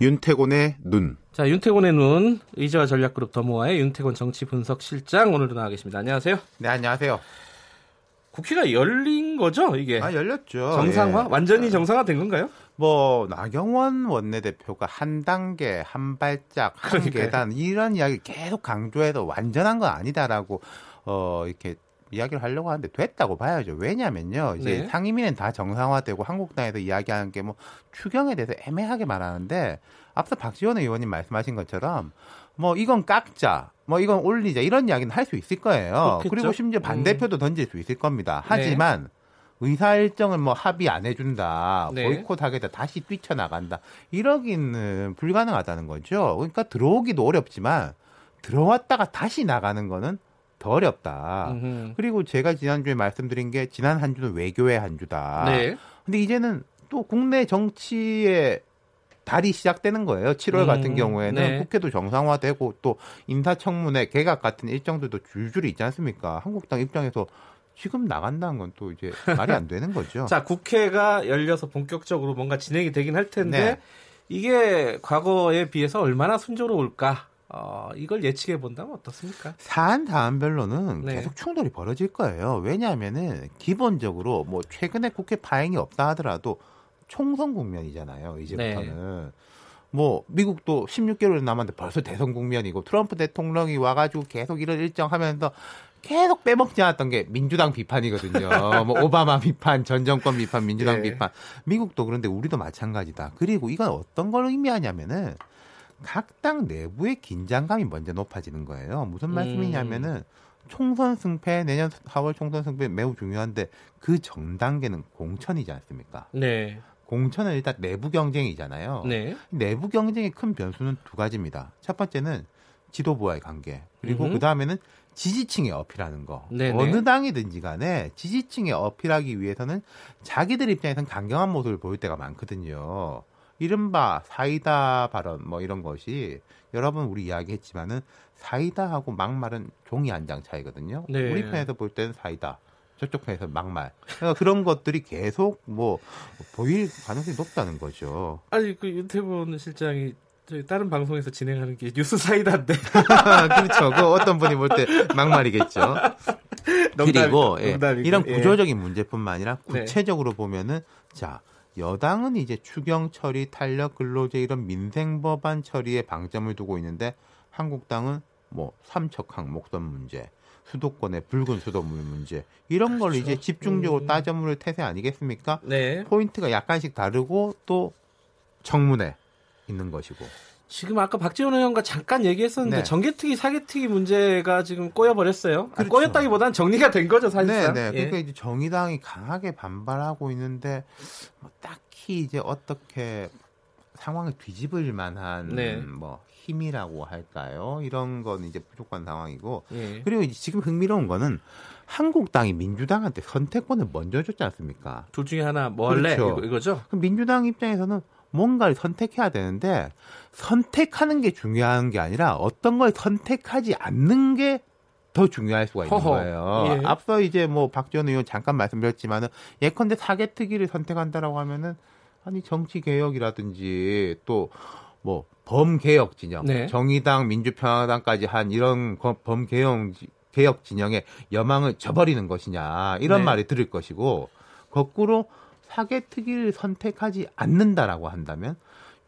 윤태곤의 눈. 자, 윤태곤의 눈, 의제와 전략그룹 더모아의 윤태곤 정치분석실장 오늘도 나와 계십니다. 안녕하세요. 네, 안녕하세요. 국회가 열린 거죠, 이게? 아, 열렸죠. 정상화? 예. 완전히 정상화 된 건가요? 뭐 나경원 원내대표가 한 단계, 한 발짝, 한 그러니까요. 계단 이런 이야기 계속 강조해서 완전한 건 아니다라고 어 이렇게 이야기를 하려고 하는데 됐다고 봐야죠. 왜냐면요. 이제 네. 상임위는 다 정상화되고 한국당에서 이야기하는 게 뭐 추경에 대해서 애매하게 말하는데 앞서 박지원 의원님 말씀하신 것처럼 뭐 이건 깎자, 뭐 이건 올리자 이런 이야기는 할 수 있을 거예요. 그렇겠죠. 그리고 심지어 반대표도 던질 수 있을 겁니다. 네. 하지만 의사 일정을 뭐 합의 안 해준다, 네. 보이콧하겠다, 다시 뛰쳐나간다 이러기는 불가능하다는 거죠. 그러니까 들어오기도 어렵지만 들어왔다가 다시 나가는 거는 더 어렵다. 음흠. 그리고 제가 지난주에 말씀드린 게 지난 한 주는 외교의 한 주다. 네. 근데 이제는 또 국내 정치의 달이 시작되는 거예요. 7월 음, 같은 경우에는 네. 국회도 정상화되고 또 인사청문회 개각 같은 일정들도 줄줄이 있지 않습니까? 한국당 입장에서 지금 나간다는 건 또 이제 말이 안 되는 거죠. 자, 국회가 열려서 본격적으로 뭔가 진행이 되긴 할 텐데, 네. 이게 과거에 비해서 얼마나 순조로울까? 어, 이걸 예측해 본다면 어떻습니까? 사안 사안별로는 네. 계속 충돌이 벌어질 거예요. 왜냐하면은 기본적으로 뭐 최근에 국회 파행이 없다 하더라도 총선 국면이잖아요. 이제부터는. 네. 뭐 미국도 16개월 남았는데 벌써 대선 국면이고 트럼프 대통령이 와가지고 계속 이런 일정 하면서 계속 빼먹지 않았던 게 민주당 비판이거든요. 뭐 오바마 비판, 전 정권 비판, 민주당 네. 비판. 미국도 그런데 우리도 마찬가지다. 그리고 이건 어떤 걸 의미하냐면은 각 당 내부의 긴장감이 먼저 높아지는 거예요. 무슨 음. 말씀이냐면은 총선 승패 내년 4월 총선 승패 매우 중요한데 그 전 단계는 공천이지 않습니까? 네. 공천은 일단 내부 경쟁이잖아요. 네. 내부 경쟁의 큰 변수는 두 가지입니다. 첫 번째는 지도부와의 관계. 그리고. 그 다음에는 지지층에 어필하는 거. 네네. 어느 당이든지 간에 지지층에 어필하기 위해서는 자기들 입장에서는 강경한 모습을 보일 때가 많거든요. 이른바 사이다 발언 뭐 이런 것이 여러분 우리 이야기했지만은 사이다하고 막말은 종이 한 장 차이거든요. 네. 우리 편에서 볼 때는 사이다. 저쪽 편에서 막말. 그러니까 그런 것들이 계속 뭐 보일 가능성이 높다는 거죠. 아니, 그 윤태곤 실장이 저희 다른 방송에서 진행하는 게 뉴스 사이다인데. 그렇죠. 그 어떤 분이 볼 때 막말이겠죠. 그리고 예, 농담이고, 이런 예. 구조적인 문제뿐만 아니라 네. 구체적으로 보면은 자 여당은 이제 추경 처리, 탄력 근로제 이런 민생 법안 처리에 방점을 두고 있는데 한국당은 뭐 삼척 항목선 문제, 수도권의 붉은 수도물 문제 이런 걸 이제 집중적으로 음. 따져물을 태세 아니겠습니까? 네. 포인트가 약간씩 다르고 또 청문회 있는 것이고. 지금 아까 박지원 의원과 잠깐 얘기했었는데 네. 정개특위 사개특위 문제가 지금 꼬여버렸어요. 아, 그렇죠. 꼬였다기보단 정리가 된 거죠 네, 사실상. 네. 예. 그러니까 이제 정의당이 강하게 반발하고 있는데 뭐 딱히 이제 어떻게 상황을 뒤집을 만한 네. 뭐 힘이라고 할까요? 이런 건 이제 부족한 상황이고 예. 그리고 지금 흥미로운 거는 한국당이 민주당한테 선택권을 먼저 줬지 않습니까? 둘 중에 하나 뭐 할래 그렇죠. 이거, 죠 그럼 민주당 입장에서는 뭔가를 선택해야 되는데 선택하는 게 중요한 게 아니라 어떤 걸 선택하지 않는 게 더 중요할 수가 있는 허허. 거예요. 예. 앞서 이제 뭐 박지원 의원 잠깐 말씀드렸지만은 예컨대 사개특위를 선택한다라고 하면은 아니 정치 개혁이라든지 또 뭐 범개혁 진영, 네. 정의당, 민주평화당까지 한 이런 거- 범개혁 개혁 진영의 여망을 저버리는 것이냐 이런 네. 말이 들을 것이고 거꾸로 사개특위를 선택하지 않는다라고 한다면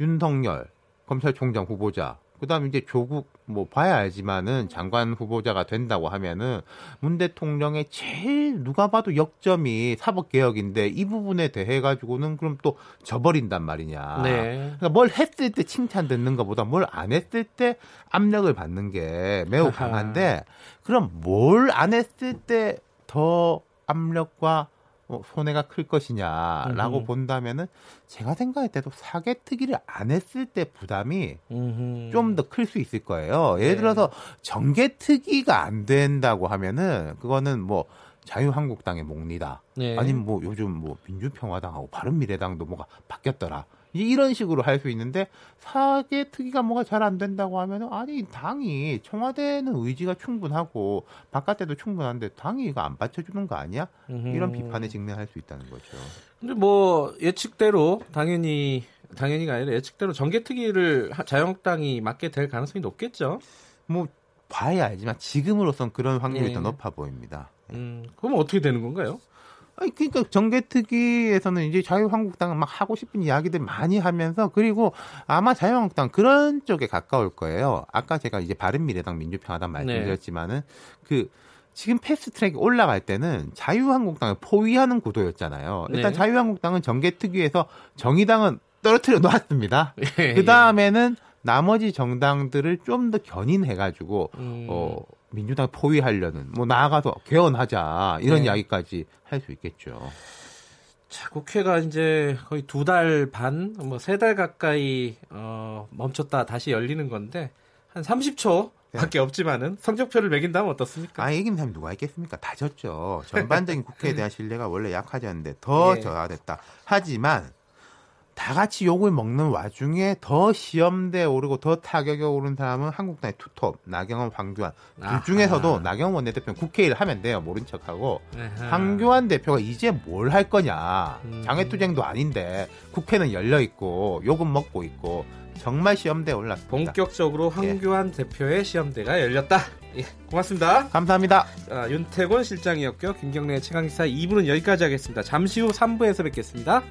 윤석열 검찰총장 후보자 그다음에 이제 조국 뭐 봐야 알지만은 장관 후보자가 된다고 하면은 문 대통령의 제일 누가 봐도 역점이 사법 개혁인데 이 부분에 대해 가지고는 그럼 또 저버린단 말이냐. 네. 그러니까 뭘 했을 때 칭찬 듣는 것보다 뭘 안 했을 때 압력을 받는 게 매우. 강한데 그럼 뭘 안 했을 때 더 압력과 어, 손해가 클 것이냐라고 음흠. 본다면은 제가 생각할 때도 사개특위를 안 했을 때 부담이. 좀 더 클 수 있을 거예요. 예를 네. 들어서 정개특위가 안 된다고 하면은 그거는 뭐 자유한국당의 몫니다. 네. 아니면 뭐 요즘 뭐 민주평화당하고 바른미래당도 뭐가 바뀌었더라. 이런 식으로 할 수 있는데 사개 특위가 뭐가 잘 안 된다고 하면 아니 당이 청와대는 의지가 충분하고 바깥에도 충분한데 당이 이거 안 받쳐주는 거 아니야? 이런 비판에 직면할 수 있다는 거죠. 근데 뭐 예측대로 당연히 당연히가 아니라 예측대로 정개특위를 자유한국당이 맡게 될 가능성이 높겠죠. 뭐 봐야 알지만 지금으로선 그런 확률이 예. 더 높아 보입니다. 음, 그럼 어떻게 되는 건가요? 아니, 그러니까 정개특위에서는 이제 자유한국당은 막 하고 싶은 이야기들 많이 하면서 그리고 아마 자유한국당 그런 쪽에 가까울 거예요. 아까 제가 이제 바른미래당 민주평화당 말씀드렸지만은 그 지금 패스트트랙 올라갈 때는 자유한국당을 포위하는 구도였잖아요. 일단 네. 자유한국당은 정개특위에서 정의당은 떨어뜨려 놓았습니다. 예, 그 다음에는 나머지 정당들을 좀 더 견인해가지고 음. 어, 민주당 포위하려는 뭐 나아가서 개헌하자 이런 네. 이야기까지 할 수 있겠죠. 자, 국회가 이제 거의 두 달 반, 뭐 세 달 가까이 어, 멈췄다 다시 열리는 건데 한 30초 밖에 없지만은 성적표를 매긴다면 어떻습니까? 아 이긴 사람이 누가 있겠습니까? 다 졌죠. 전반적인 국회에 대한 신뢰가 원래 약하졌는데 더 예. 저하됐다. 하지만 다 같이 욕을 먹는 와중에 더 시험대에 오르고 더 타격에 오른 사람은 한국당의 투톱 나경원, 황교안 아하. 둘 중에서도 나경원 원내대표는 국회의를 하면 돼요. 모른 척하고 아하. 황교안 대표가 이제 뭘 할 거냐. 음. 장외투쟁도 아닌데 국회는 열려 있고 욕은 먹고 있고 정말 시험대에 올랐습니다. 본격적으로 황교안 대표의 시험대가 열렸다. 예, 고맙습니다. 감사합니다. 자, 윤태곤 실장이었고요. 김경래의 최강기사 2부는 여기까지 하겠습니다. 잠시 후 3부에서 뵙겠습니다.